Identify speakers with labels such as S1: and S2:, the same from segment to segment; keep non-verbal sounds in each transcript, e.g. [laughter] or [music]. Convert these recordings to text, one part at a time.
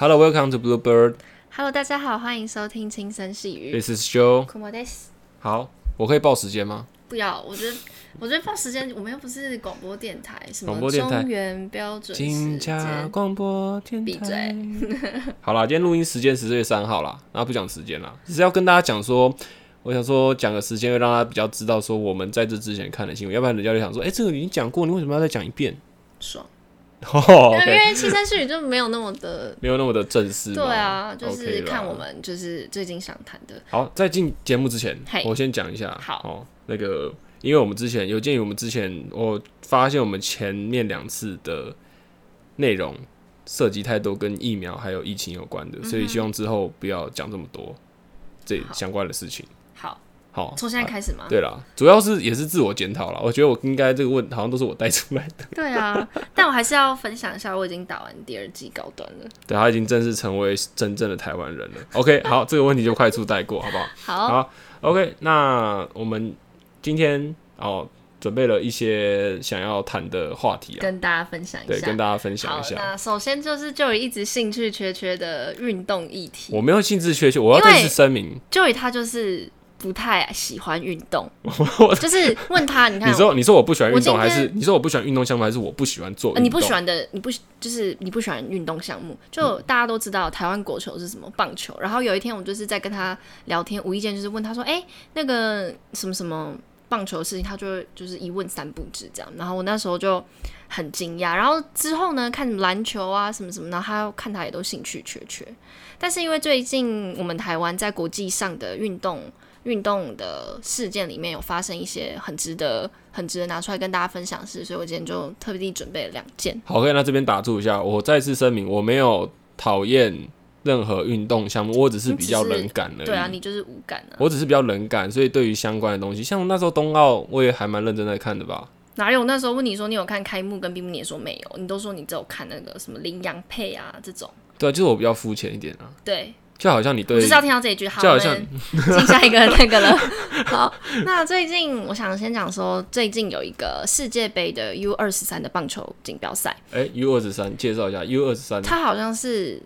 S1: Hello, welcome to Bluebird.
S2: Hello，大家好，欢迎收听轻声细语。
S1: This is Joe.
S2: 苦莫 this
S1: 好，我可以报时间吗？
S2: 不要，我觉得，我觉得报时间，我们又不是广播电台，什么
S1: 播电台
S2: 中原标准时
S1: 金家
S2: 间。
S1: 广播电台。
S2: 闭嘴。[laughs] [laughs]
S1: 好啦，今天录音时间十月三号啦，然后不讲时间啦，只是要跟大家讲说，我想说讲个时间，会让大家比较知道说我们在这之前看的新闻，要不然人家就想说，哎、这个已经讲过，你为什么要再讲一遍？
S2: 爽，[laughs]
S1: 哦
S2: 因为因
S1: OK，
S2: 为轻声细语就没有那么的，
S1: 没有那么的正式。
S2: 对啊，就是看我们就是最近想谈的，
S1: 好，在进节目之前
S2: 嘿，
S1: 我先讲一下。
S2: 好
S1: 哦，那个，因为我们之前有鉴于我们之前，我发现我们前面两次的内容涉及太多跟疫苗还有疫情有关的，所以希望之后不要讲这么多这相关的事情。
S2: 从现在
S1: 啊
S2: 开始吗？
S1: 对了，主要是也是自我检讨了。我觉得我应该这个问好像都是我带出来的。[laughs]
S2: 对啊，但我还是要分享一下，我已经打完第二季高端了。
S1: 对，他已经正式成为真正的台湾人了。OK，[laughs] 好，这个问题就快速带过，好不好？
S2: 好，
S1: 好，OK，那我们今天哦准备了一些想要谈的话题啊，
S2: 跟大家分享一
S1: 对，
S2: 下。
S1: 跟大家分享一，下。
S2: 那首先就是就有一直兴趣缺缺的运动议题。
S1: 我没有兴致缺缺，我要
S2: 因为
S1: 再次声明
S2: ，Joey 他就是不太喜欢运动，[laughs] 就是问他，你看
S1: 你说你说我不喜欢运动，还是你说我不喜欢运动项目，还是我不喜欢做
S2: 你不喜欢的，你不就是你不喜欢运动项目？就大家都知道台湾国球是什么棒球，然后有一天我就是在跟他聊天，无意间就是问他说，哎、那个什么什么棒球的事情，他就就是一问三不知这样，然后我那时候就很惊讶，然后之后呢看篮球啊什么什么，然后他看他也都兴趣缺缺，但是因为最近我们台湾在国际上的运动。运动的事件里面有发生一些很值得、很值得拿出来跟大家分享的事，所以我今天就特别地准备了两件。
S1: 好，可以那这边打住一下，我再次声明，我没有讨厌任何运动项目，我只是比较冷感而已。
S2: 对啊，你就是无感啊，
S1: 我只是比较冷感，所以对于相关的东西，像那时候冬奥，我也还蛮认真在看的吧。
S2: 哪有？那时候问你说你有看开幕跟闭幕，你也说没有，你都说你只有看那个什么羚羊配啊这种。
S1: 对啊，就是我比较肤浅一点啊，
S2: 对，
S1: 就好像你对
S2: 我就是要听到这一句。好，
S1: 就好像
S2: 进下一个那个了。[laughs] 好，那最近我想先讲说，最近有一个世界杯的 U 二十三的棒球锦标赛，
S1: 哎 U 二十三介绍一下 U 二十三
S2: 它好像是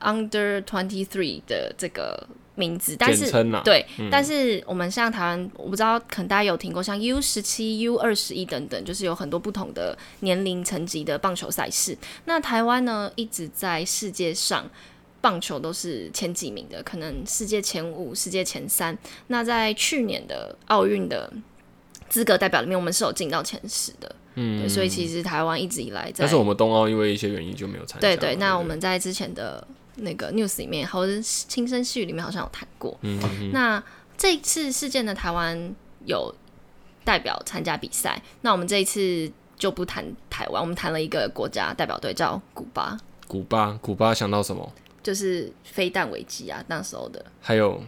S2: Under Twenty Three 的这个名字，但是对，
S1: 嗯
S2: 但是我们像台湾，我不知道，可能大家有听过像 U 十七、U 二十一等等，就是有很多不同的年龄层级的棒球赛事。那台湾呢，一直在世界上棒球都是前几名的，可能世界前五、世界前三。那在去年的奥运的资格代表里面，我们是有进到前十的。嗯，对，所以其实台湾一直以来在
S1: 但是我们冬奥因为一些原因就没有参加嘛。
S2: 对对，那我们在之前的那个 news 里面，或者是轻声细语里面好像有谈过。
S1: 嗯嗯
S2: 那这一次事件的，台湾有代表参加比赛。那我们这一次就不谈台湾，我们谈了一个国家代表队叫古巴，
S1: 古巴，古巴想到什么？
S2: 就是飞弹危机啊，那时候的。
S1: 还有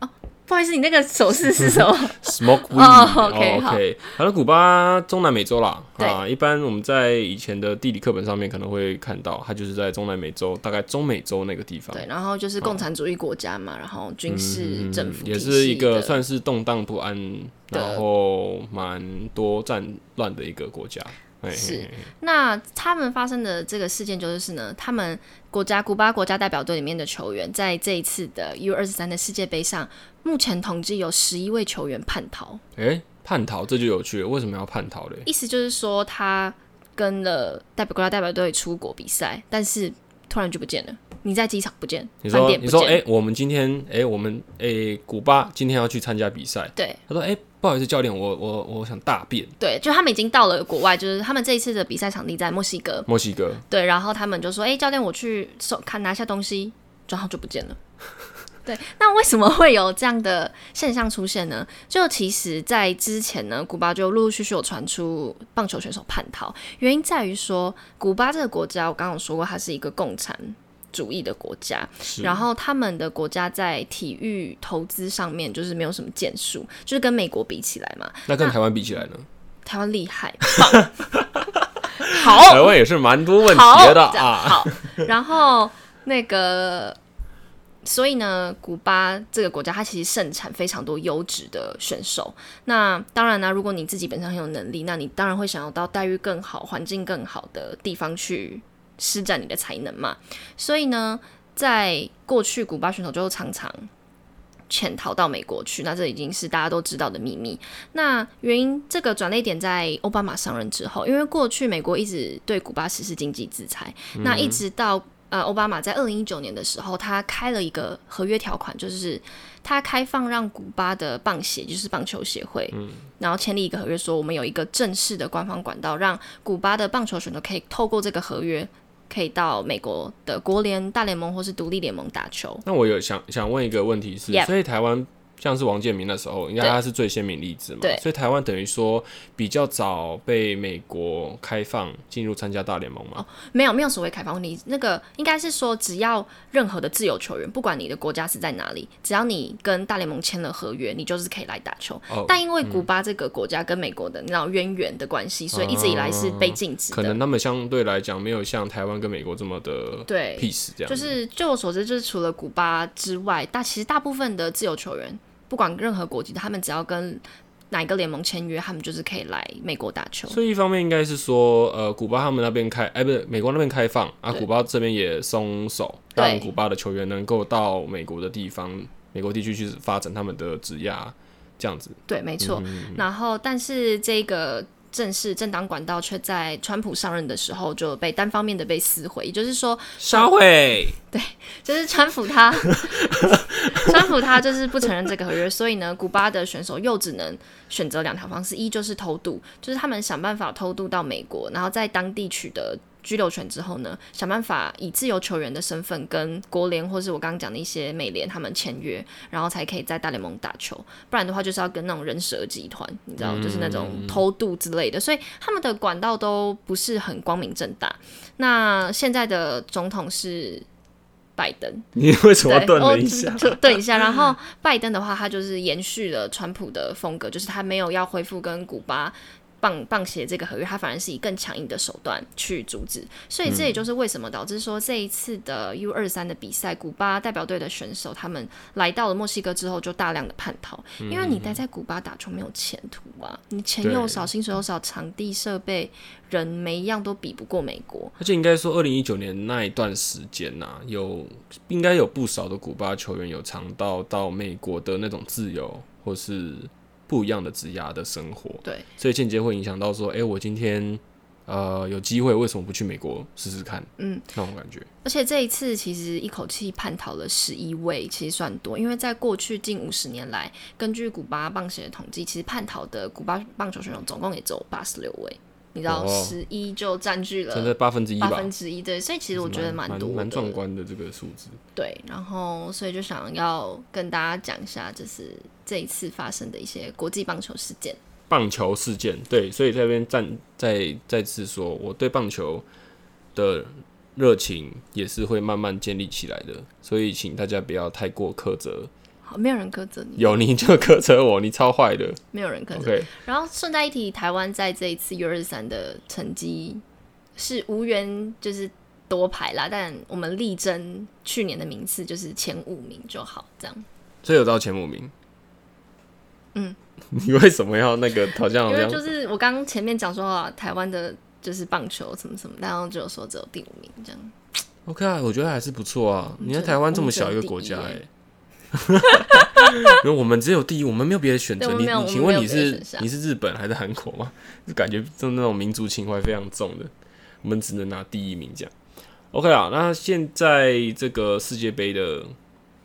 S1: 哦
S2: 不好意思，你那个手势是什么？[laughs]
S1: smoke weed
S2: 哦，OK，好
S1: OK，好了，古巴中南美洲啦，啊，一般我们在以前的地理课本上面可能会看到，它就是在中南美洲，大概中美洲那个地方。
S2: 对，然后就是共产主义国家嘛，然后军事政府
S1: 嗯也是一个算是动荡不安，然后蛮多战乱的一个国家。
S2: 是那他们发生的这个事件就是呢，他们国家古巴国家代表队里面的球员，在这一次的 U 二十三的世界杯上，目前统计有十一位球员叛逃。
S1: 诶，叛逃这就有趣了，为什么要叛逃嘞？
S2: 意思就是说，他跟了代表国家代表队出国比赛，但是突然就不见了。你在机场不见，
S1: 你说你说诶，我们今天诶，我们诶，古巴今天要去参加比赛。
S2: 对
S1: 他说诶，不好意思，教练，我我我想大便。
S2: 对，就他们已经到了国外，就是他们这一次的比赛场地在墨西哥，
S1: 墨西哥，
S2: 对，然后他们就说：“哎、教练，我去收看拿下东西，然后就不见了。[laughs] ”对，那为什么会有这样的现象出现呢？就其实，在之前呢，古巴就陆陆续续有传出棒球选手叛逃，原因在于说，古巴这个国家，我刚刚有说过，它是一个共产主义的国家，然后他们的国家在体育投资上面就是没有什么建树，就是跟美国比起来嘛，
S1: 那跟台湾比起来呢？
S2: 台湾厉害，棒，好，
S1: 台湾也是蛮多问题的啊。
S2: 好，然后那个，所以呢，古巴这个国家它其实盛产非常多优质的选手。那当然呢，如果你自己本身很有能力，那你当然会想要到待遇更好、环境更好的地方去施展你的才能嘛。所以呢，在过去古巴选手就常常潜逃到美国去，那这已经是大家都知道的秘密。那原因这个转捩点在奥巴马上任之后，因为过去美国一直对古巴实施经济制裁，那一直到呃奥巴马在二零一九年的时候，他开了一个合约条款，就是他开放让古巴的棒协，就是棒球协会，然后签立一个合约，说我们有一个正式的官方管道，让古巴的棒球选手可以透过这个合约。可以到美国的国联、大联盟或是独立联盟打球。
S1: 那我有想想问一个问题是所以台湾像是王建民那时候，应该他是最鲜明例子嘛？
S2: 对
S1: 所以台湾等于说比较早被美国开放进入参加大联盟嘛？
S2: 没有没有所谓开放问题，那个应该是说，只要任何的自由球员，不管你的国家是在哪里，只要你跟大联盟签了合约，你就是可以来打球。
S1: 哦
S2: 但因为古巴这个国家跟美国的那种渊源的关系，所以一直以来是被禁止的。
S1: 可能他们相对来讲没有像台湾跟美国这么的
S2: 对
S1: peace 这样，
S2: 就是就我所知，就是除了古巴之外，大其实大部分的自由球员，不管任何国籍的，他们只要跟哪一个联盟签约，他们就是可以来美国打球。
S1: 所以一方面应该是说，呃，古巴他们那边开，哎、不是美国那边开放啊，古巴这边也松手，让古巴的球员能够到美国的地方、美国地区去发展他们的职业，这样子。
S2: 对，没错。然后，但是这个正式政党管道却在川普上任的时候就被单方面的被撕毁，也就是说，
S1: 烧毁。[laughs]
S2: 对就是川普他，[laughs] 川普他就是不承认这个合约，所以呢，古巴的选手又只能选择两条方式：一就是偷渡，就是他们想办法偷渡到美国，然后在当地取得居留权之后呢，想办法以自由球员的身份跟国联或是我刚刚讲的一些美联他们签约，然后才可以在大联盟打球。不然的话，就是要跟那种人蛇集团，你知道，就是那种偷渡之类的，所以他们的管道都不是很光明正大。那现在的总统是拜登。[laughs]
S1: 你为什么
S2: 对，
S1: 顿了
S2: 哦
S1: 一下？
S2: 就顿一下。然后拜登的话，他就是延续了川普的风格，就是他没有要恢复跟古巴。棒棒协这个合约，他反而是以更强硬的手段去阻止，所以这也就是为什么导致说这一次的 U 二三的比赛，古巴代表队的选手他们来到了墨西哥之后就大量的叛逃，因为你待在古巴打球没有前途啊，你钱又少，薪水又少，场地设备人每一样都比不过美国，
S1: 而且应该说，二零一九年那一段时间呐、有应该有不少的古巴球员有尝到到美国的那种自由或是不一样的职涯的生活，
S2: 对，
S1: 所以间接会影响到说，哎、我今天呃有机会，为什么不去美国试试看？
S2: 嗯，
S1: 那种感觉。
S2: 而且这一次其实一口气叛逃了十一位，其实算多，因为在过去近五十年来，根据古巴棒协的统计，其实叛逃的古巴棒球选手总共也只有八十六位，你知道
S1: 哦
S2: 十一就占据
S1: 真
S2: 了
S1: 的八分之一
S2: 八
S1: 吧，
S2: 分之一，对，所以其实我觉得
S1: 蛮
S2: 多，
S1: 蛮壮观的这个数字。
S2: 对，然后所以就想要跟大家讲一下，就是这一次发生的一些国际棒球事件。
S1: 棒球事件，对，所以在这边再再再次说，我对棒球的热情也是会慢慢建立起来的，所以请大家不要太过苛责。
S2: 好，没有人苛责你，
S1: 有你就苛责我，你超坏的。
S2: 没有人苛责。然后顺带一提，台湾在这一次 U 二三的成绩是无缘就是夺牌啦，但我们力争去年的名次就是前五名就好，这样。
S1: 所以有到前五名。
S2: 嗯，[laughs]
S1: 你为什么要那个好像
S2: 因为就是我刚刚前面讲说啊，台湾的就是棒球什么什么，然后就有说只有第五名这样。
S1: OK 啊？我觉得还是不错啊。你在台湾这么小一个国家、哎。[laughs] 因为我们只有第一，我们没有别的选择。你你请问你是你是日本还是韩国吗？[laughs] 就感觉就那种民族情怀非常重的，我们只能拿第一名这样。OK 啊，那现在这个世界杯的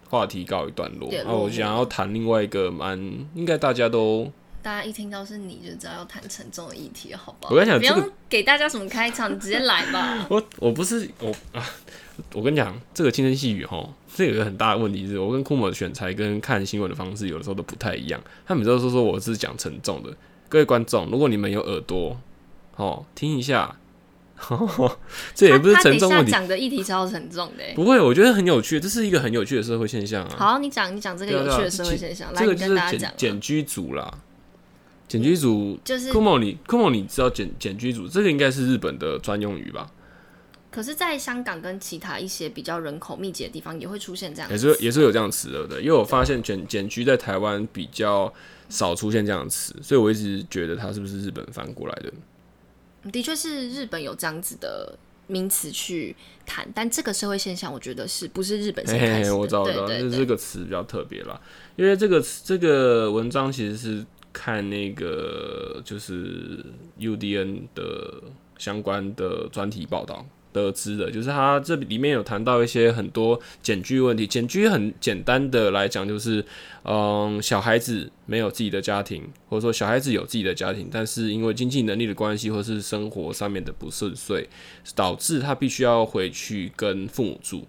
S1: 话题告一段落，
S2: 对
S1: 那我想要谈另外一个蛮应该大家都
S2: 大家一听到是你就知道要谈沉重的议题，好不好？
S1: 我跟你讲这个
S2: 不用给大家什么开场，你直接来吧。[laughs]
S1: 我我不是我啊，我跟你讲，这个轻声细语哈，[laughs] 这有一个很大的问题是，我跟库某的选材跟看新闻的方式有的时候都不太一样。他每次都说说我是讲沉重的，各位观众，如果你们有耳朵，哦，听一下，[laughs] 这也不是沉重问题，
S2: 讲的议题超沉重的欸。
S1: 不会，我觉得很有趣，这是一个很有趣的社会现象啊。
S2: 好，你讲你讲这个有趣的社会现象，
S1: 这个就是
S2: 跟大家讲啊。
S1: 检检居组啦，简居组。
S2: 就是
S1: 库某，你库某，你知道简简居组这个应该是日本的专用语吧？
S2: 可是，在香港跟其他一些比较人口密集的地方，也会出现这样的
S1: 也。是也是有这样的词的，对，因为我发现简简居在台湾比较少出现这样的词，所以我一直觉得它是不是日本翻过来的？
S2: 的确是日本有这样子的名词去谈，但这个社会现象，我觉得是不是日本先
S1: 嘿嘿？我知道，我知道，
S2: 对对对
S1: 就是这个词比较特别啦，因为这个这个文章其实是看那个就是 UDN 的相关的专题报道得知的，就是它这里面有谈到一些很多检居问题，检居很简单的来讲就是，嗯，小孩子没有自己的家庭，或者说小孩子有自己的家庭，但是因为经济能力的关系，或是生活上面的不顺遂，导致他必须要回去跟父母住。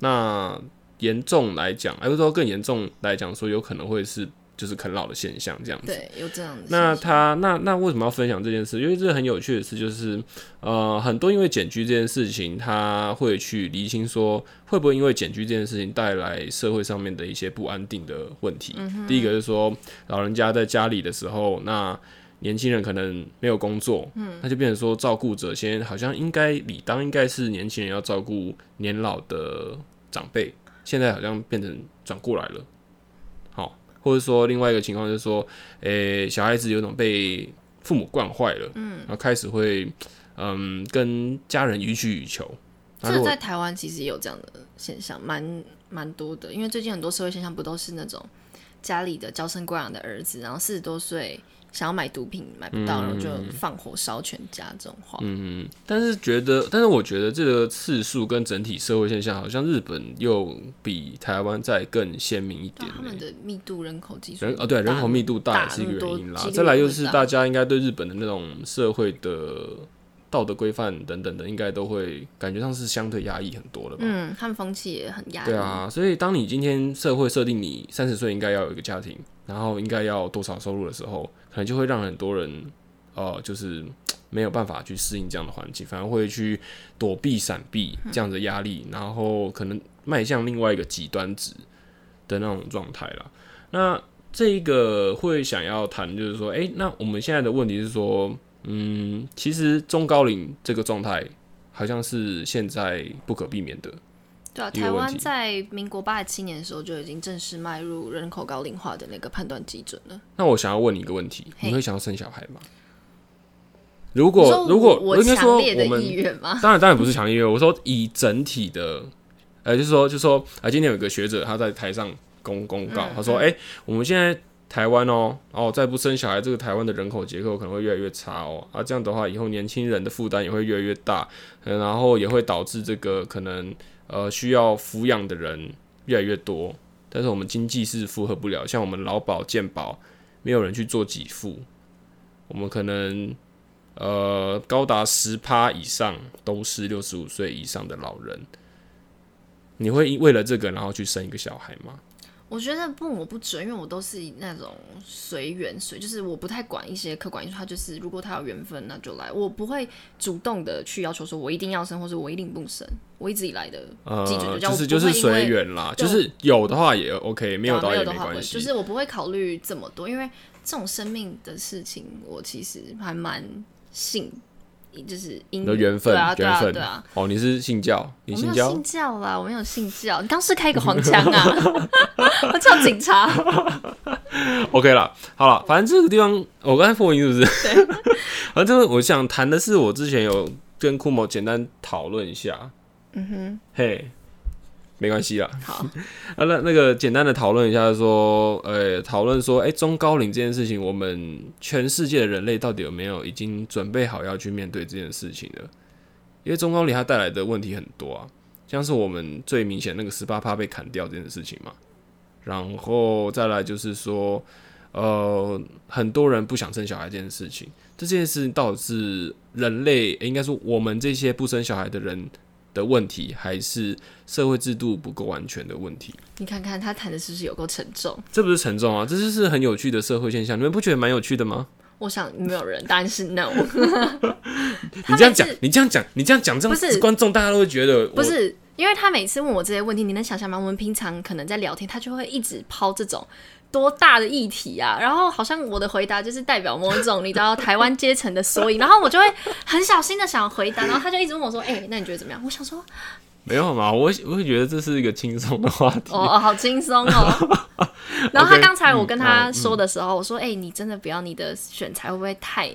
S1: 那严重来讲，哎，或者说更严重来讲，说有可能会是就是啃老的现象这样子。
S2: 对，有这样的
S1: 那。他那那为什么要分享这件事？因为这很有趣的事就是，呃，很多因为检居这件事情，他会去厘清说，会不会因为检居这件事情带来社会上面的一些不安定的问题。第一个是说，老人家在家里的时候，那年轻人可能没有工作，嗯，那就变成说照顾者先好像应该理当应该是年轻人要照顾年老的长辈，现在好像变成转过来了。好，或者说另外一个情况就是说，诶、小孩子有种被父母惯坏了，嗯，然后开始会嗯跟家人予取予求。
S2: 这在台湾其实也有这样的现象，蛮蛮多的。因为最近很多社会现象不都是那种家里的娇生惯养的儿子，然后四十多岁想要买毒品买不到，然后就放火烧全家这种话。
S1: 嗯，但是觉得，但是我觉得这个次数跟整体社会现象，好像日本又比台湾再更鲜明一点
S2: 他们的密度人口基数
S1: 人哦，对，人口密度大
S2: 大
S1: 也是一个原因啦再来就是大家应该对日本的那种社会的道德规范等等的，应该都会感觉上是相对压抑很多的吧？
S2: 嗯，他们风气也很压抑。
S1: 对啊，所以当你今天社会设定你三十岁应该要有一个家庭，然后应该要多少收入的时候，可能就会让很多人呃，就是 [tsk] 没有办法去适应这样的环境，反而会去躲避、闪避这样的压力，然后可能迈向另外一个极端值的那种状态啦。那这一个会想要谈，就是说，诶，那我们现在的问题是说，嗯，其实中高龄这个状态好像是现在不可避免的。
S2: 对啊，台湾在民国八十七年的时候就已经正式迈入人口高龄化的那个判断基准了。
S1: 那我想要问你一个问题：你会想要生小孩吗？如果如果
S2: 我
S1: 应该说我们？[laughs] 当然当然不是强烈意愿，我说以整体的，呃，就是说就是说啊，今天有一个学者他在台上公公告，
S2: 嗯
S1: 他说，哎、我们现在台湾哦，哦再不生小孩，这个台湾的人口结构可能会越来越差哦，啊，这样的话以后年轻人的负担也会越来越大，嗯然后也会导致这个可能呃需要抚养的人越来越多，但是我们经济是负荷不了，像我们劳保、健保，没有人去做给付，我们可能呃高达十趴以上都是六十五岁以上的老人。你会为了这个然后去生一个小孩吗？
S2: 我觉得不，我不准，因为我都是那种随缘随，就是我不太管一些客观因素，他就是如果他有缘分那就来，我不会主动的去要求说我一定要生，或者我一定不生。我一直以来的基准
S1: 呃，
S2: 就这样，
S1: 就是就是随缘啦，就是有的话也 OK，没有的话也
S2: 没有的话不会，
S1: 没关系。
S2: 就是我不会考虑这么多，因为这种生命的事情，我其实还蛮信，就是因
S1: 缘分，
S2: 对啊，对啊，
S1: 缘分
S2: 对啊。
S1: 哦，你是信教，你信教
S2: 信教啦，我没有信教。你刚是开一个黄腔啊，[laughs] 我叫警察。[laughs]
S1: OK 啦，好了，反正这个地方我刚才破音是不是？[laughs] 反正我想谈的是，我之前有跟库某简单讨论一下，
S2: 嗯哼，
S1: 嘿，没关系啦。
S2: 好，[laughs]
S1: 啊，那那个简单的讨论一下，说，呃，讨论说，哎、中高龄这件事情，我们全世界的人类到底有没有已经准备好要去面对这件事情了？因为中高龄它带来的问题很多啊，像是我们最明显那个十八趴被砍掉这件事情嘛，然后再来就是说，呃，很多人不想生小孩这件事情，这件事情到底是人类，诶应该说我们这些不生小孩的人的问题，还是社会制度不够完全的问题？
S2: 你看看他谈的是不是有够沉重？
S1: 这不是沉重啊，这就是很有趣的社会现象，你们不觉得蛮有趣的吗？
S2: 我想没有人，答案是 no。[laughs]
S1: 你这样讲，你这样讲，你这样讲，这样
S2: 不是
S1: 观众大家都会觉得
S2: 不是，因为他每次问我这些问题，你能想象吗？我们平常可能在聊天，他就会一直抛这种多大的议题啊，然后好像我的回答就是代表某种你知道台湾阶层的缩影，然后我就会很小心的想回答，然后他就一直问我说：“哎、那你觉得怎么样？”我想说，
S1: 没有嘛，我我会觉得这是一个轻松的话题。[laughs]
S2: 哦，哦好轻松哦。[laughs] 然后他刚才我跟他
S1: 嗯
S2: 说的时候，我说：“哎、你真的不要你的选材会不会太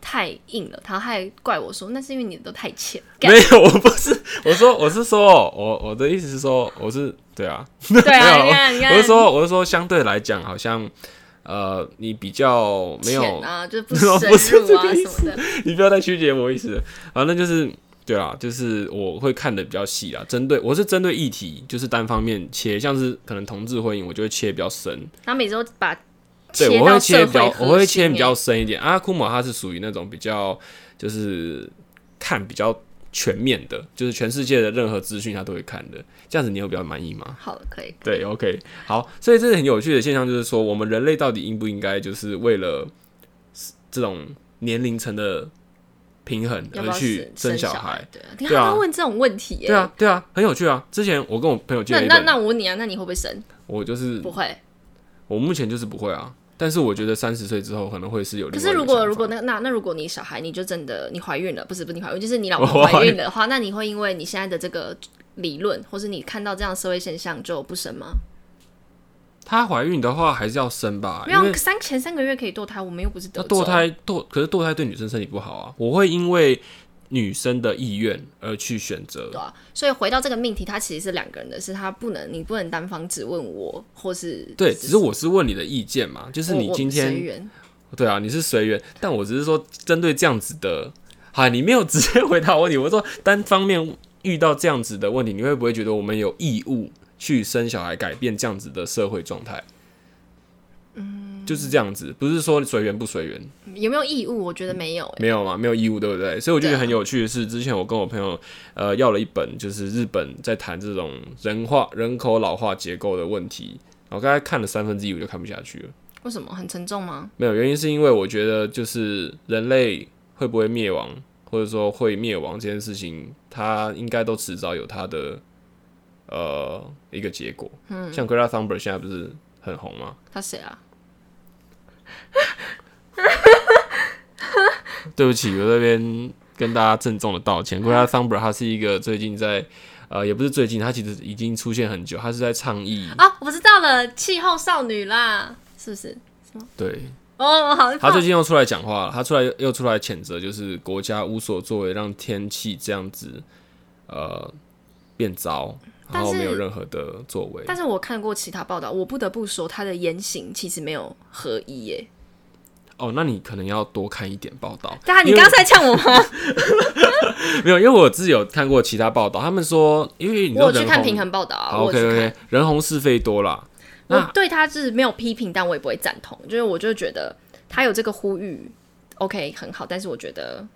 S2: 太硬了，然后还怪我说那是因为你的都太浅。
S1: 没有，我不是，我说我是说，我我的意思是说，我是对啊，
S2: 对啊，[laughs] [laughs]
S1: 没有
S2: 你看你看，
S1: 我是说我是说相对来讲，好像呃你比较没有
S2: 浅啊，就不
S1: 不 [laughs]
S2: 深
S1: 是
S2: 入啊
S1: 这个意
S2: 什么的。
S1: 你不要再曲解我意思，反正就是对啊，就是我会看的比较细啊，针对我是针对议题，就是单方面切，像是可能同志婚姻，我就会切比较深，
S2: 然后每周把
S1: 对，我会切比较，我会切比较深一点。阿库姆他是属于那种比较就是看比较全面的，就是全世界的任何资讯他都会看的，这样子你有比较满意吗？
S2: 好，可以。
S1: 对，OK，好，所以这是很有趣的现象，就是说我们人类到底应不应该就是为了这种年龄层的平衡而去
S2: 生
S1: 小
S2: 孩？对啊，问这种问题耶。
S1: 对啊，对啊，很有趣啊。之前我跟我朋友借
S2: 那那我问你啊，那你会不会生？
S1: 我就是
S2: 不会。
S1: 我目前就是不会啊，但是我觉得三十岁之后可能会是有。
S2: 可是如果如果那那那如果你小孩你就真的你怀孕了，不是不是你怀孕，就是你老 [laughs] 婆怀
S1: 怀
S2: 孕的话，那你会因为你现在的这个理论，或是你看到这样的社会现象就不生吗？
S1: 她怀孕的话还是要生吧，
S2: 没有三前三个月可以堕胎，我们又不是
S1: 堕胎堕，可是堕胎对女生身体不好啊。我会因为女生的意愿而去选择
S2: 对。啊，所以回到这个命题，它其实是两个人的事，它不能你不能单方只问我，或是
S1: 对，只是我是问你的意见嘛，就是你今天
S2: 随缘
S1: 对啊，你是随缘，但我只是说针对这样子的，好，你没有直接回答我问题，我说单方面遇到这样子的问题，你会不会觉得我们有义务去生小孩，改变这样子的社会状态？嗯，就是这样子，不是说随缘不随缘，
S2: 有没有义务？我觉得没有、欸。
S1: 没有嘛，没有义务，对不对？所以我觉得很有趣的是，之前我跟我朋友呃要了一本，就是日本在谈这种人化人口老化结构的问题，我刚才看了三分之一，我就看不下去了。
S2: 为什么很沉重吗？
S1: 没有原因，是因为我觉得就是人类会不会灭亡，或者说会灭亡这件事情，它应该都迟早有它的呃一个结果。嗯，像 Greta Thunberg 现在不是很红吗？
S2: 他谁啊？[laughs]
S1: 对不起，我这边跟大家郑重的道歉。Greta Thunberg 她是一个最近在呃，也不是最近，他其实已经出现很久，他是在倡议，
S2: 啊，我知道了，气候少女啦，是不是？
S1: 对，
S2: 哦，好，
S1: 他最近又出来讲话了，他出来又出来谴责，就是国家无所作为，让天气这样子呃变糟，然后
S2: 但是
S1: 没有任何的作为。
S2: 但是我看过其他报道，我不得不说，他的言行其实没有合一耶。
S1: 哦，那你可能要多看一点报道。
S2: 对啊，你刚才呛我吗？[laughs]
S1: 没有，因为我自己有看过其他报道，他们说，因为你
S2: 我有去看平衡报道啊
S1: ，OK OK，。人红是非多啦。
S2: 我对他是没有批评，但我也不会赞同。就是我就觉得他有这个呼吁，OK 很好，但是我觉得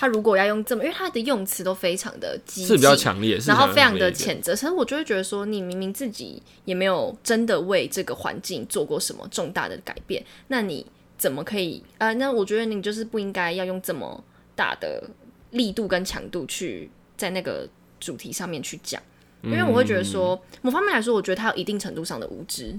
S2: 他如果要用这么，因为他的用词都非常的激
S1: 是比较
S2: 进
S1: 强烈，
S2: 然后非常的谴责，可是我就会觉得说，你明明自己也没有真的为这个环境做过什么重大的改变，那你怎么可以？呃，那我觉得你就是不应该要用这么大的力度跟强度去在那个主题上面去讲，因为我会觉得说，某方面来说，我觉得他有一定程度上的无知，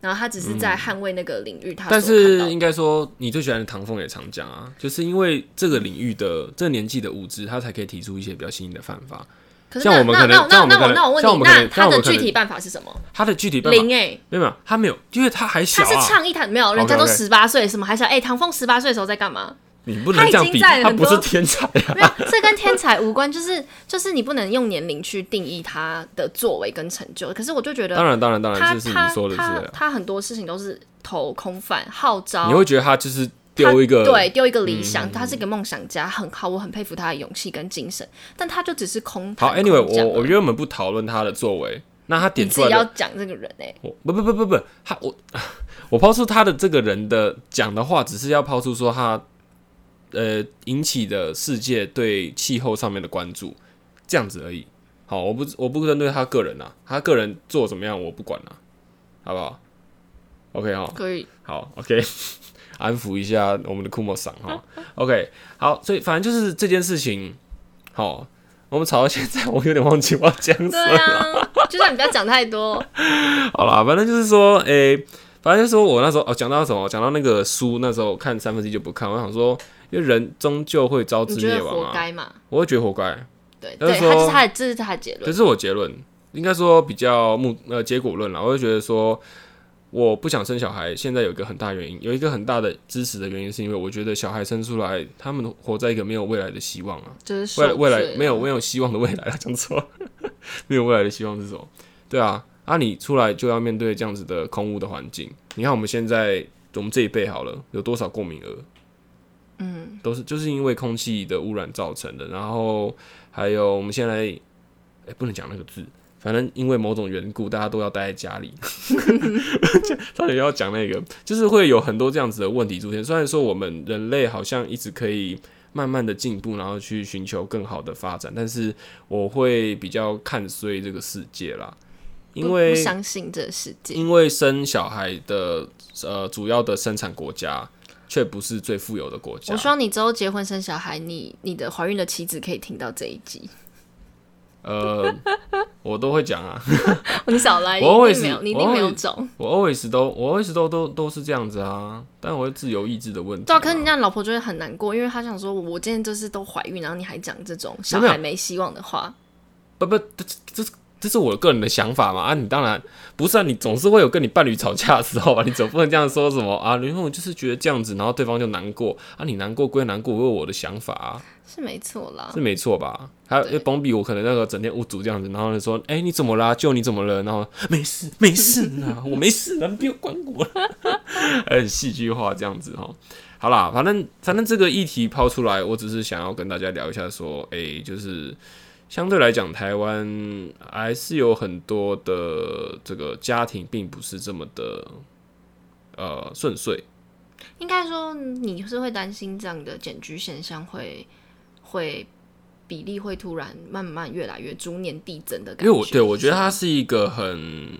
S2: 然后他只是在捍卫那个领域他所
S1: 但是应该说，你最喜欢的唐凤也常讲啊，就是因为这个领域的这个年纪的无知，他才可以提出一些比较新颖的办法。
S2: 可是
S1: 我们可能
S2: 那那那我那我问你，那他的具体办法是什么？
S1: 他的具体办法
S2: 零哎、
S1: 没有没有，他没有，因为他还小啊。
S2: 他是唱一他没有，人家都十八岁，什么还小？哎、唐凤十八岁的时候在干嘛？
S1: 你不能这样比，
S2: 他
S1: 不是天才啊。
S2: 没有，这跟天才无关，就是就是你不能用年龄去定义他的作为跟成就。可是我就觉得
S1: 当然当然当然，这是
S2: 他
S1: 你说的是
S2: 他
S1: 啊。
S2: 他很多事情都是投空泛号召，
S1: 你会觉得他就是
S2: 他
S1: 丢一个
S2: 对丢一个理
S1: 嗯
S2: 想，他是一个梦想家，很好，我很佩服他的勇气跟精神，但他就只是空
S1: 好。，anyway，我我原本不讨论他的作为，那他
S2: 你自己
S1: 点出来
S2: 要讲这个人哎、
S1: 我不不不不不，他我 [laughs] 我抛出他的这个人的讲的话，只是要抛出说他呃引起的世界对气候上面的关注，这样子而已。好，我不我不针对他个人啊，他个人做怎么样我不管啊，好不好？OK 哈，
S2: 可以。
S1: 好 OK，[laughs] 安抚一下我们的库莫桑哈。OK，好，所以反正就是这件事情，好，我们吵到现在，我有点忘记我要讲什么
S2: 了啊，就算你不要讲太多，[laughs]
S1: 好啦，反正就是说，诶、反正就是说我那时候哦，讲到什么？讲到那个书，那时候看三分之一就不看。我想说，因为人终究会招致灭亡啊，
S2: 该嘛？
S1: 我会觉得活该。
S2: 对对，
S1: 就是
S2: 他是他的，这是他的结论。
S1: 这是我结论，应该说比较目呃结果论了。我会觉得说，我不想生小孩，现在有一个很大原因，有一个很大的支持的原因，是因为我觉得小孩生出来，他们活在一个没有未来的希望啊，
S2: 就是
S1: 未来未来没有没有希望的未来啊，讲错，[laughs] 没有未来的希望是什么？对啊，啊，你出来就要面对这样子的空屋的环境。你看我们现在我们这一辈好了，有多少过敏儿？嗯，都是就是因为空气的污染造成的。然后还有我们现在，哎、不能讲那个字，反正因为某种缘故，大家都要待在家里。[laughs] 差点要讲那个，就是会有很多这样子的问题出现。虽然说我们人类好像一直可以慢慢的进步，然后去寻求更好的发展，但是我会比较看衰这个世界啦，因为
S2: 不相信这个世界。
S1: 因为生小孩的呃主要的生产国家却不是最富有的国家
S2: 我。希望你之后结婚生小孩，你你的怀孕的妻子可以听到这一集。[laughs]
S1: 呃，我都会讲啊，[laughs]
S2: 你少来，[laughs]
S1: 我 always-
S2: 没有，你一定没有种。
S1: 我 always 都我 always 都都都是这样子啊，但我会自由意志的问题嘛。
S2: 对啊，可是你这样老婆就会很难过，因为她想说，我今天就是都怀孕，然后你还讲这种小孩没希望的话。
S1: 不不，这这这这是我个人的想法嘛啊！你当然不是啊，你总是会有跟你伴侣吵架的时候吧？你总不能这样说什么啊？因为我就是觉得这样子，然后对方就难过啊，你难过归难过，我有我的想法啊，
S2: 是没错啦
S1: 是，没错吧？还有因为崩比我可能那个整天无主这样子，然后就说，哎、你怎么啦？就你怎么了？然后没事没事啊，[laughs] 我没事啊，你不要管我了，很戏剧化这样子哈。好啦，反正反正这个议题抛出来，我只是想要跟大家聊一下，说，哎、就是相对来讲，台湾还是有很多的这个家庭并不是这么的呃顺遂。
S2: 应该说你是会担心这样的减居现象会会比例会突然慢慢越来越逐年递增的感觉。
S1: 因为我对我觉得它是一个很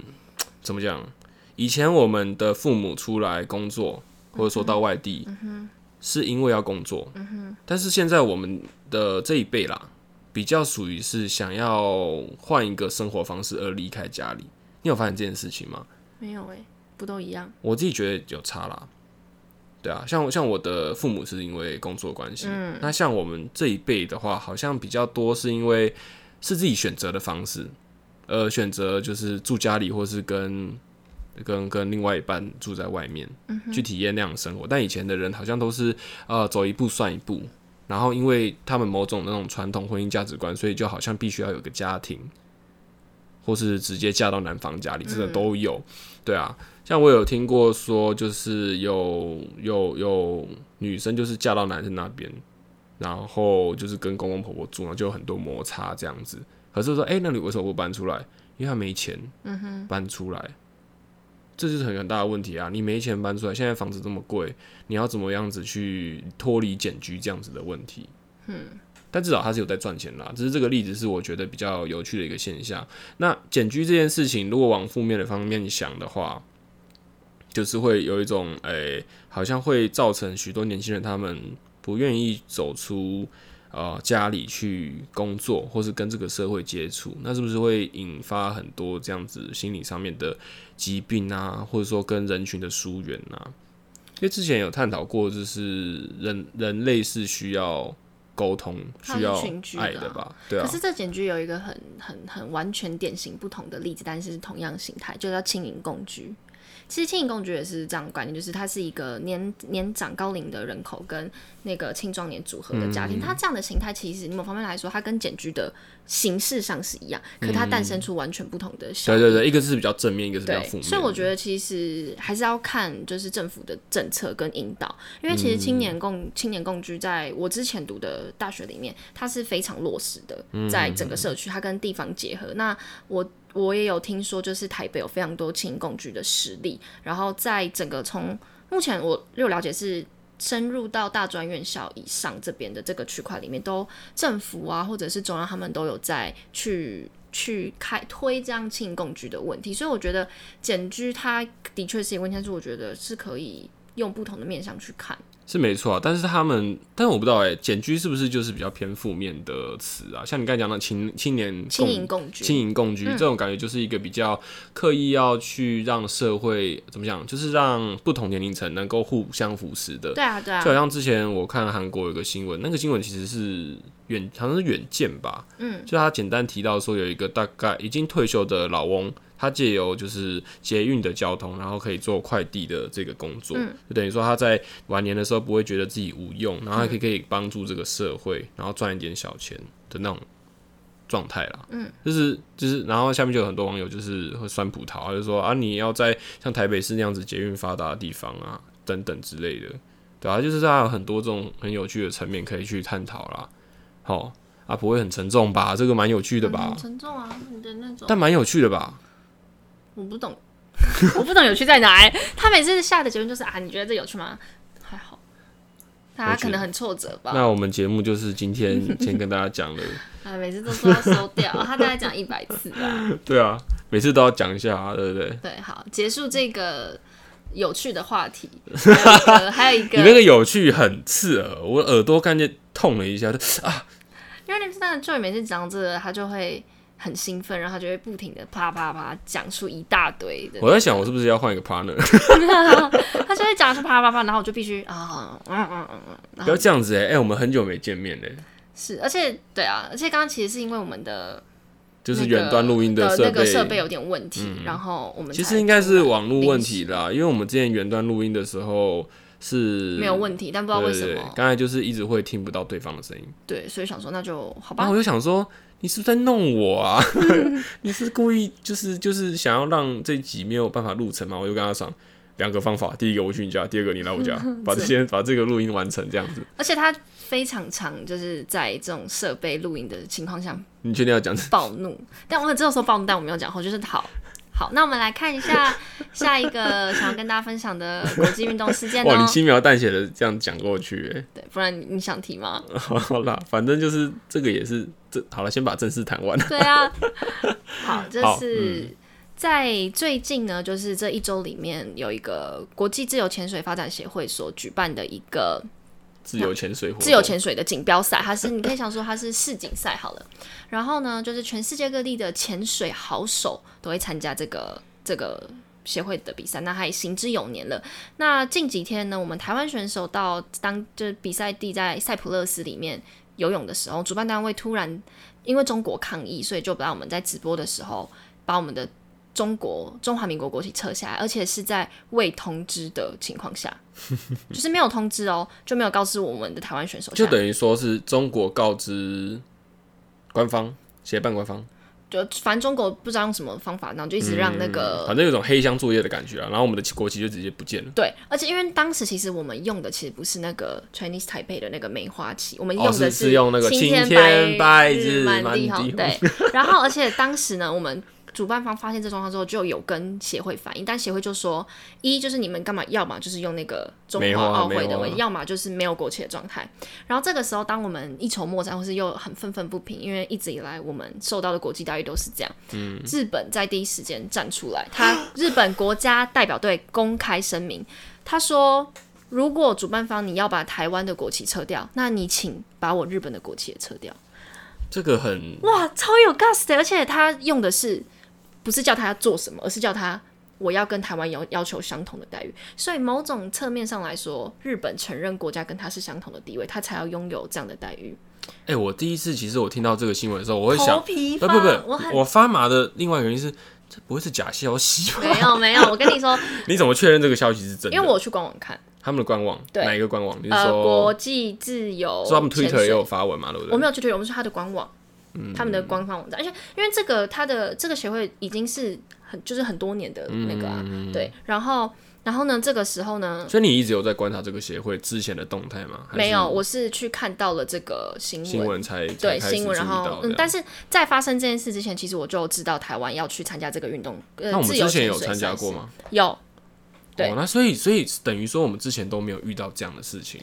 S1: 怎么讲？以前我们的父母出来工作，或者说到外地，是因为要工作。但是现在我们的这一辈啦，比较属于是想要换一个生活方式而离开家里。你有发现这件事情吗？
S2: 没有哎、不都一样？
S1: 我自己觉得有差啦。对啊，像像我的父母是因为工作关系，那像我们这一辈的话，好像比较多是因为是自己选择的方式，呃，选择就是住家里，或是跟跟跟另外一半住在外面，嗯去体验那样的生活。但以前的人好像都是呃走一步算一步，然后因为他们某种那种传统婚姻价值观，所以就好像必须要有个家庭，或是直接嫁到男方家里，这个都有。对啊，像我有听过说，就是有有有女生就是嫁到男生那边，然后就是跟公公婆婆住，然后就有很多摩擦这样子。可是说，哎、那你为什么不搬出来？因为他没钱，搬出来，这就是很很大的问题啊！你没钱搬出来，现在房子这么贵，你要怎么样子去脱离简居这样子的问题？嗯，但至少他是有在赚钱啦。只是这个例子是我觉得比较有趣的一个现象。那简居这件事情，如果往负面的方面想的话，就是会有一种诶、好像会造成许多年轻人他们不愿意走出呃家里去工作，或是跟这个社会接触，那是不是会引发很多这样子心理上面的疾病啊，或者说跟人群的疏远啊？因为之前有探讨过，就是人人类是需要沟通、需要爱的吧？对啊
S2: 可，是这简居有一个很很很完全典型不同的例子，但是是同样形态，就叫轻盈共居。其实轻盈共居也是这样的观念，就是它是一个年年长高龄的人口跟那个青壮年组合的家庭。
S1: 嗯
S2: 它这样的形态，其实某方面来说，它跟简居的形式上是一样，可它诞生出完全不同的。
S1: 对对对，一个是比较正面，一个是比较负面。
S2: 所以我觉得其实还是要看就是政府的政策跟引导，因为其实青年共、青年共居在我之前读的大学里面，它是非常落实的，在整个社区，它跟地方结合。那我我也有听说，就是台北有非常多青年共居的实力，然后在整个从目前我有了解是。深入到大专院校以上这边的这个区块里面，都政府啊，或者是中央，他们都有在去去开推这样轻共居的问题，所以我觉得减居它的确是一个问题，但是我觉得是可以用不同的面向去看。
S1: 是没错啊，但是他们，但是我不知道哎、简居是不是就是比较偏负面的词啊？像你刚才讲的青青年
S2: 轻
S1: 共
S2: 盈共居，
S1: 轻盈共居、这种感觉，就是一个比较刻意要去让社会怎么讲，就是让不同年龄层能够互相扶持的。
S2: 对啊对啊
S1: 就，好像之前我看韩国有个新闻，那个新闻其实是远好像是远见吧，
S2: 嗯，
S1: 就他简单提到说有一个大概已经退休的老翁，他借由就是捷运的交通，然后可以做快递的这个工作，
S2: 嗯
S1: 就等于说他在晚年的时候不会觉得自己无用，然后还可以可以帮助这个社会，然后赚一点小钱的那种状态啦。嗯，就是就是，然后下面就有很多网友就是会酸葡萄，他就说啊，你要在像台北市那样子捷运发达的地方啊，等等之类的，对啊，就是它有很多这种很有趣的层面可以去探讨啦。好啊，不会很沉重吧？这个蛮有趣的吧
S2: 很？沉重啊，你的那种，
S1: 但蛮有趣的吧？
S2: 我不懂，[laughs] 我不懂有趣在哪、欸。他每次下的结论就是啊，你觉得这有趣吗？还好，大家可能很挫折吧。
S1: 那我们节目就是今天 [laughs] 先跟大家讲了，
S2: 啊，每次都说要收掉，他大概讲一百次吧。[laughs]
S1: 对啊，每次都要讲一下啊，对不对？
S2: 对，好，结束这个有趣的话题。还有一个，
S1: 你那个有趣很刺耳，我耳朵看见痛了一下，就啊，
S2: 因为那个 Joy 每次讲这个，他就会很兴奋，然后他就会不停的啪啪啪讲出一大堆的。
S1: 我在想我是不是要换一个 partner？[laughs]
S2: 他就会讲出啪啪啪，然后我就必须啊，嗯嗯嗯嗯，然
S1: 不要
S2: 后
S1: 这样子哎、哎、我们很久没见面嘞，
S2: 是，而且对啊，而且刚刚其实是因为我们的
S1: 就是
S2: 那个
S1: 远端录音
S2: 的
S1: 设备，嗯
S2: 那个设备有点问题，然后我们
S1: 其实应该是网络问题啦，因为我们之前远端录音的时候是
S2: 没有问题，但不知道为什么，
S1: 刚才就是一直会听不到对方的声音，
S2: 对，所以想说那就好吧
S1: 然后，我就想说。你是不是在弄我啊？[laughs] 你是故意就是就是想要让这集没有办法录成吗？我就跟他讲两个方法，第一个我去你家，第二个你来我家，把这些 [laughs] 把这个录音完成这样子。
S2: 而且他非常常就是在这种设备录音的情况下
S1: 你确定要讲？
S2: 暴怒，但我只有说暴怒，但我没有讲后，就是好。好，那我们来看一下 [laughs] 下一个想要跟大家分享的国际运动事件
S1: 哇，你
S2: 哦。
S1: 轻描淡写的这样讲过去，哎，
S2: 对，不然你想提吗？[laughs]
S1: 好啦，反正就是这个也是这好了，先把正事谈完。
S2: 对啊，[laughs] 好，这是在最近呢，就是这一周里面有一个国际自由潜水发展协会所举办的一个
S1: 自由潜水，
S2: 自由潜水的锦标赛，它是你可以想说它是世锦赛好了。然后呢，就是全世界各地的潜水好手都会参加这个这个协会的比赛，那它也行之有年了。那近几天呢，我们台湾选手到当就是比赛地在塞浦路斯里面游泳的时候，主办单位突然因为中国抗议，所以就把我们在直播的时候把我们的中国中华民国国旗撤下来，而且是在未通知的情况下，[laughs] 就是没有通知哦，就没有告知我们的台湾选手，
S1: 就等于说是中国告知官方协办官方，
S2: 就反正中国不知道用什么方法，然后就一直让那个、
S1: 反正有种黑箱作业的感觉啊。然后我们的国旗就直接不见了。
S2: 对，而且因为当时其实我们用的其实不是那个 Chinese Taipei 的那个梅花旗，我们用
S1: 哦，
S2: 的
S1: 是是用那个
S2: 青
S1: 天
S2: 白
S1: 白
S2: 日
S1: 满
S2: 满地。红，对，然后而且当时呢，我们主办方发现这状况之后，就有跟协会反映，但协会就说，一就是你们干嘛，要么就是用那个中华奥会的
S1: 梅花
S2: 位置，要么就是没有国旗的状态。然后这个时候，当我们一筹莫展，或是又很愤愤不平，因为一直以来我们受到的国际待遇都是这样。嗯，日本在第一时间站出来，他 [laughs] 日本国家代表队公开声明，他说。如果主办方你要把台湾的国旗撤掉，那你请把我日本的国旗也撤掉。
S1: 这个很
S2: 哇，超有 gas 的，而且他用的是不是叫他要做什么，而是叫他我要跟台湾要要求相同的待遇。所以某种侧面上来说，日本承认国家跟他是相同的地位，他才要拥有这样的待遇。
S1: 哎、我第一次其实我听到这个新闻的时候，我会想不不不，
S2: 我
S1: 我发麻的另外原因是，这不会是假消息吧？[laughs]
S2: 没有没有，我跟你说，[laughs]
S1: 你怎么确认这个消息是真的？
S2: 因为我去官网看，
S1: 他们的官网
S2: 对
S1: 哪一个官网？你是
S2: 呃，
S1: 说
S2: 国际自由
S1: 说他们
S2: 潜
S1: Twitter 也有发文嘛？对不对？
S2: 我没有去推，我们是他的官网，他们的官方网站，而且因为这个他的这个协会已经是很就是很多年的那个啊，对，然后然后呢，这个时候呢，
S1: 所以你一直有在观察这个协会之前的动态吗？
S2: 没有，我是去看到了这个新闻，
S1: 新闻才
S2: 对
S1: 才
S2: 新闻，然后嗯，但是在发生这件事之前，其实我就知道台湾要去参加这个运动，呃，
S1: 那我们之前有？参加过吗？
S2: 有，对
S1: 哦，那所以所以等于说我们之前都没有遇到这样的事情。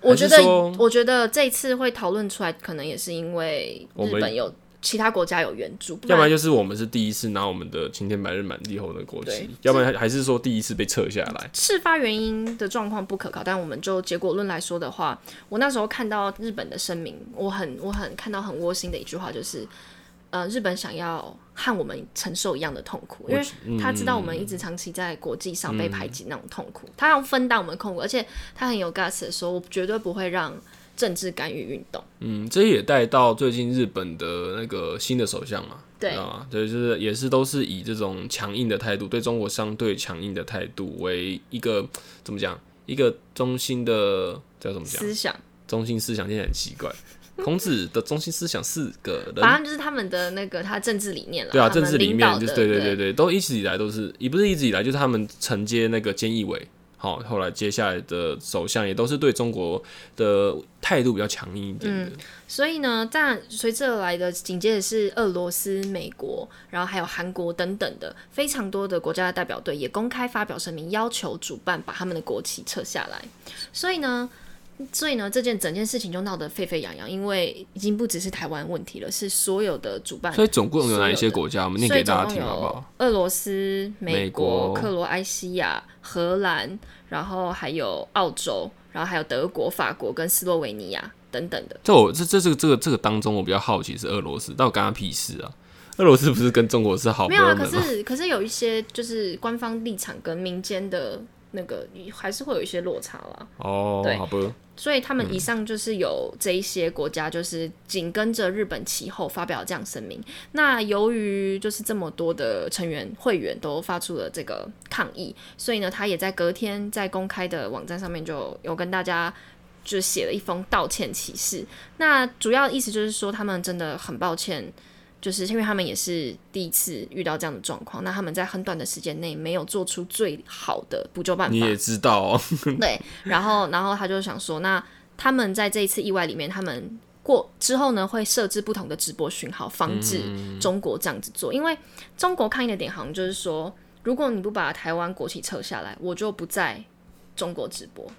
S2: 我觉得我觉得这一次会讨论出来，可能也是因为日本有其他国家有援助，不
S1: 要不然
S2: 然
S1: 就是我们是第一次拿我们的晴天白日满地红的国旗，要不然还是说第一次被撤下来。
S2: 事发原因的状况不可靠，但我们就结果论来说的话，我那时候看到日本的声明，我很我很看到很窝心的一句话，就是呃，日本想要和我们承受一样的痛苦，因为他知道我们一直长期在国际上被排挤那种痛苦，他要分担我们的痛苦，而且他很有 guts 的说，我绝对不会让。政治干预运动。
S1: 嗯，这也带到最近日本的那个新的首相嘛，
S2: 对
S1: 啊，对，就是也是都是以这种强硬的态度，对中国相对强硬的态度为一个怎么讲，一个中心的叫怎么讲？
S2: 思想，
S1: 中心思想现在很奇怪。[laughs] 孔子的中心思想四个人，
S2: 反正就是他们的那个他政治理念了。
S1: 对啊，政治里
S2: 领导的
S1: 面就是对对
S2: 对
S1: 对对，都一直以来都是，也不是一直以来，就是他们承接那个菅义伟，好，后来接下来的首相也都是对中国的态度比较强硬一点的。
S2: 所以呢，但随之而来的紧接着是俄罗斯、美国，然后还有韩国等等的非常多的国家的代表队也公开发表声明，要求主办把他们的国旗撤下来。所以呢。所以呢，这件整件事情就闹得沸沸扬扬，因为已经不只是台湾问题了，是所有的主办
S1: 所以总共有哪一些国家？我们念给大家听好不好？
S2: 俄罗斯、美
S1: 美国
S2: 克罗埃西亚、荷兰，然后还有澳洲，然后还有德国、法国跟斯洛维尼亚等等的。
S1: 这我这这这个这个这个当中，我比较好奇是俄罗斯，但我干他屁事啊？俄罗斯不是跟中国是好
S2: 没有啊，可？是可是有一些就是官方立场跟民间的那个还是会有一些落差啦。
S1: 哦
S2: 对，
S1: 好吧，
S2: 所以他们以上就是有这一些国家，就是紧跟着日本其后发表这样声明。那由于就是这么多的成员会员都发出了这个抗议，所以呢，他也在隔天在公开的网站上面就有跟大家就写了一封道歉启事。那主要意思就是说，他们真的很抱歉。就是因为他们也是第一次遇到这样的状况，那他们在很短的时间内没有做出最好的补救办法。
S1: 你也知道哦，[laughs]
S2: 对，然后然后他就想说，那他们在这一次意外里面，他们过之后呢，会设置不同的直播讯号，防止中国这样子做。因为中国抗议的点好像就是说，如果你不把台湾国旗撤下来，我就不在中国直播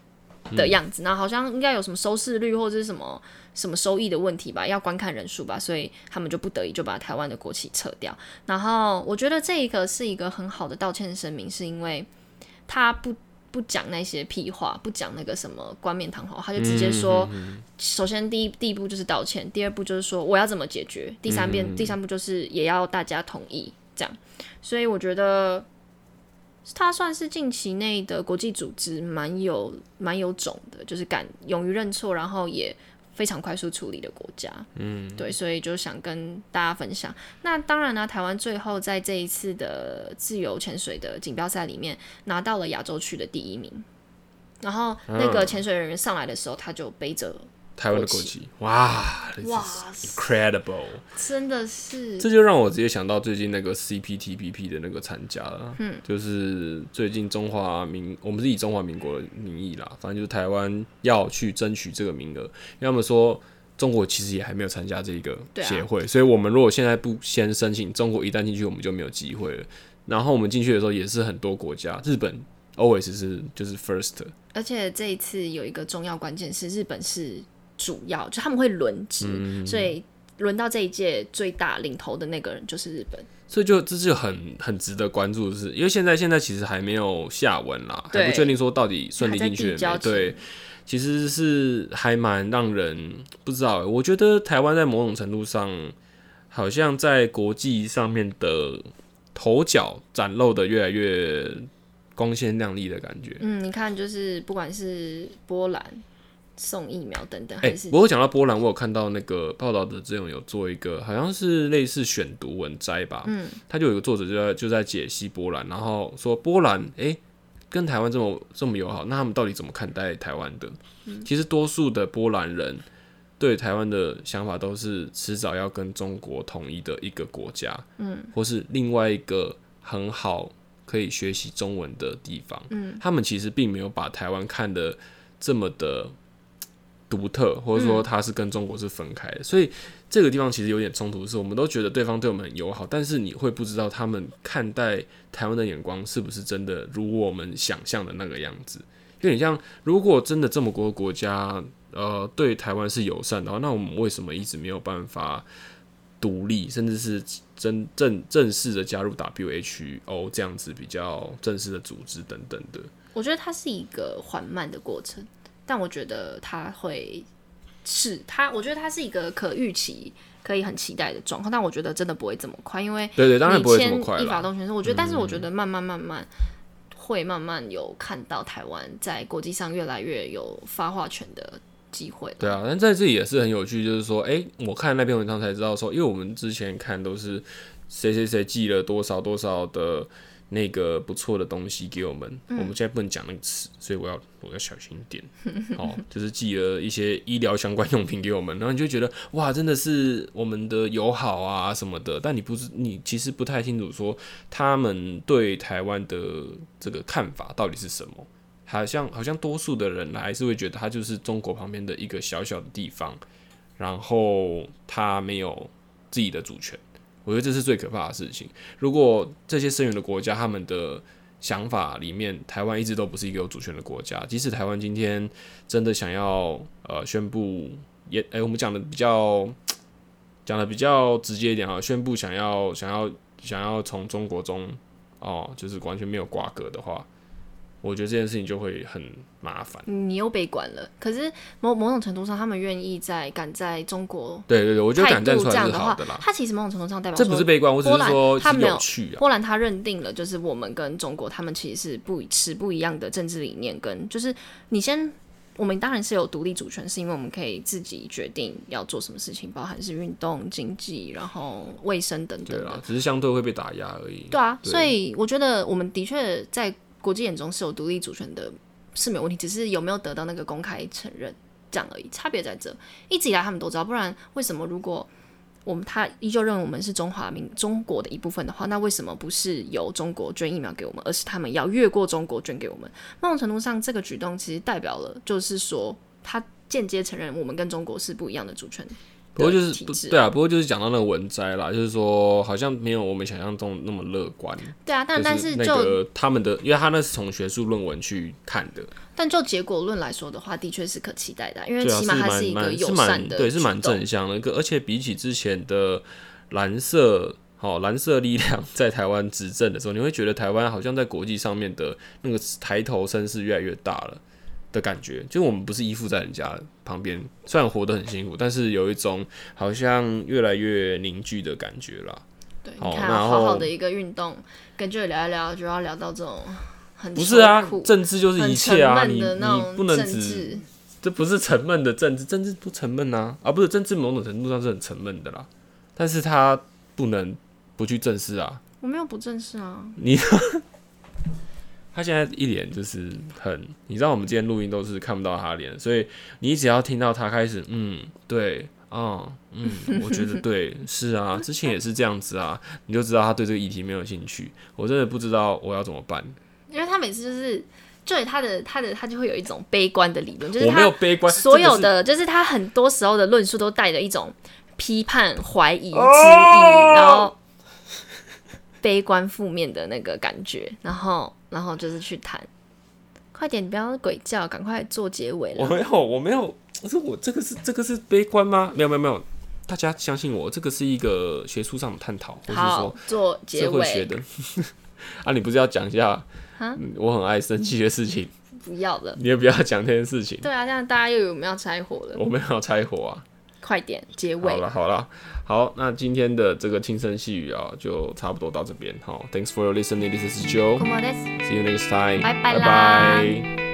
S2: 的样子。那、好像应该有什么收视率或者是什么什么收益的问题吧，要观看人数吧，所以他们就不得已就把台湾的国旗撤掉。然后我觉得这一个是一个很好的道歉声明，是因为他不。不讲那些屁话，不讲那个什么冠冕堂皇，他就直接说，首先第一第一步就是道歉，第二步就是说我要怎么解决，第三遍、第三步就是也要大家同意这样，所以我觉得他算是近期内的国际组织蛮有蛮有种的，就是敢勇于认错，然后也非常快速处理的国家。嗯，对，所以就想跟大家分享。那当然呢，台湾最后在这一次的自由潜水的锦标赛里面拿到了亚洲区的第一名。然后那个潜水人员上来的时候，他就背着，
S1: 台湾的国旗，哇
S2: 哇
S1: ，，incredible！
S2: 真的是。
S1: 这就让我直接想到最近那个 CPTPP 的那个参加了，嗯，就是最近中华民，我们是以中华民国的名义啦，反正就是台湾要去争取这个名额，因为他们说中国其实也还没有参加这个协会，所以我们如果现在不先申请，中国一旦进去，我们就没有机会了。然后我们进去的时候也是很多国家，日本 always 是就是 first，
S2: 而且这一次有一个重要关键是，日本是主要，就他们会轮值，
S1: 嗯
S2: 所以轮到这一届最大领头的那个人就是日本。
S1: 所以就这就很很值得关注的是，因为现在现在其实还没有下文啦，还
S2: 对
S1: 不确定说到底顺利进去没。对，其实是还蛮让人不知道欸。我觉得台湾在某种程度上，好像在国际上面的头角展露的越来越光鲜亮丽的感觉。
S2: 嗯，你看，就是不管是波兰送疫苗等等，
S1: 不过讲到波兰，我有看到那个报道的这种有做一个，好像是类似选读文摘吧。嗯，他就有一个作者就在就在解析波兰，然后说波兰哎、跟台湾这么这么友好，那他们到底怎么看待台湾的？其实多数的波兰人对台湾的想法都是迟早要跟中国统一的一个国家，嗯，或是另外一个很好可以学习中文的地方。嗯，他们其实并没有把台湾看得这么的独特，或者说它是跟中国是分开的，所以这个地方其实有点冲突，是我们都觉得对方对我们很友好，但是你会不知道他们看待台湾的眼光是不是真的如我们想象的那个样子。有点像，如果真的这么多国家呃对台湾是友善的话，那我们为什么一直没有办法独立，甚至是真正正式的加入 WHO 这样子比较正式的组织等等的？
S2: 我觉得它是一个缓慢的过程，但我觉得他会是他，我觉得他是一个可预期、可以很期待的状况，但我觉得真的不会这么快，因为
S1: 对对，当然不会这么
S2: 签
S1: 快啦。
S2: 依法动全是，我觉得，但是我觉得慢慢慢慢会慢慢有看到台湾在国际上越来越有发话权的机会。
S1: 对啊，但在这里也是很有趣，就是说，哎、我看那篇文章才知道说，因为我们之前看都是谁谁谁寄了多少多少的那个不错的东西给我们，我们现在不能讲那个词，所以我要我要小心一点。[laughs] 哦，就是寄了一些医疗相关用品给我们，然后你就觉得哇，真的是我们的友好啊什么的，但你不是你其实不太清楚说他们对台湾的这个看法到底是什么。好像好像多数的人还是会觉得它就是中国旁边的一个小小的地方，然后它没有自己的主权。我觉得这是最可怕的事情。如果这些声援的国家他们的想法里面，台湾一直都不是一个有主权的国家，即使台湾今天真的想要呃宣布，也诶、我们讲的比较讲的比较直接一点啊，宣布想要想要想要从中国中哦，就是完全没有瓜葛的话，我觉得这件事情就会很麻烦。
S2: 你又被管了，可是某某种程度上，他们愿意在敢在中国
S1: 对对对，我觉得
S2: 态
S1: 敢站
S2: 度
S1: 出来是
S2: 这样的话
S1: 好的啦，。
S2: 他其实某种程度上代表
S1: 这不是悲观，我只是说
S2: 他没有
S1: 有趣啊。
S2: 波兰他认定了，就是我们跟中国他们其实是不持不一样的政治理念，跟就是你先，我们当然是有独立主权，是因为我们可以自己决定要做什么事情，包含是运动、经济，然后卫生等等的
S1: 对啊。，只是相对会被打压而已。
S2: 对啊，
S1: 对
S2: 所以我觉得我们的确在国际眼中是有独立主权的，是没有问题，只是有没有得到那个公开承认这样而已，差别在这。一直以来他们都知道，不然为什么如果我们他依旧认为我们是中华民中国的一部分的话，那为什么不是由中国捐疫苗给我们，而是他们要越过中国捐给我们？某种程度上，这个举动其实代表了，就是说他间接承认我们跟中国是不一样的主权
S1: 不过就是不对啊，不过就是讲到那个文摘啦，就是说好像没有我们想象中那么乐观。
S2: 对啊，但但
S1: 是那
S2: 就
S1: 个他们的，因为他那是从学术论文去看的，
S2: 但就结果论来说的话，的确是可期待的啊，因为起码它
S1: 是
S2: 一个友善的
S1: 对，是蛮正向的。个而且比起之前的蓝色，好、蓝色力量 [laughs] 在台湾执政的时候，你会觉得台湾好像在国际上面的那个抬头声势越来越大了的感觉。就我们不是依附在人家旁边，虽然活得很辛苦，但是有一种好像越来越凝聚的感觉啦。
S2: 对，
S1: 好
S2: 你看、啊，
S1: 然后
S2: 好好的一个运动，跟这里聊一聊，就要聊到这种很
S1: 不是啊，政治就是一切啊，你你不能只
S2: 治。
S1: 这不是沉闷的政治，政治不沉闷啊，啊，不是政治某种程度上是很沉闷的啦，但是他不能不去正视啊。
S2: 我没有不正视啊，[laughs]
S1: 他现在一脸就是很，你知道我们今天录音都是看不到他脸，所以你只要听到他开始，嗯，对，啊、嗯，我觉得对，是啊，之前也是这样子啊，你就知道他对这个议题没有兴趣。我真的不知道我要怎么办，
S2: 因为他每次就是，对他的他的他就会有一种悲观的理论，就是
S1: 我没有
S2: 他
S1: 悲观，
S2: 所有的，就是他很多时候的论述都带着一种批判、怀疑、质疑，
S1: 哦
S2: 然后悲观、负面的那个感觉，然后然后就是去谈。快点，你不要鬼叫，赶快做结尾了。
S1: 我没有，我没有，可是我这个是这个是悲观吗？没有没有没有，大家相信我，这个是一个学术上的探讨，或是
S2: 好
S1: 说，
S2: 做结尾。
S1: 社会学的。[laughs] 啊，你不是要讲一下
S2: 啊
S1: 嗯我很爱生气的事情，
S2: 不要了。
S1: 你也不要讲这件事情。
S2: 对啊，这样大家又有没有拆火了。
S1: 我没有要拆火啊。
S2: 快点结
S1: 好
S2: 尾。
S1: 了好了，好，那今天的这个轻声细语啊，就差不多到这边。好，Thanks for your listening. This is Joe.
S2: ここです。
S1: See you next time.
S2: 拜拜
S1: 拜
S2: 啦
S1: 拜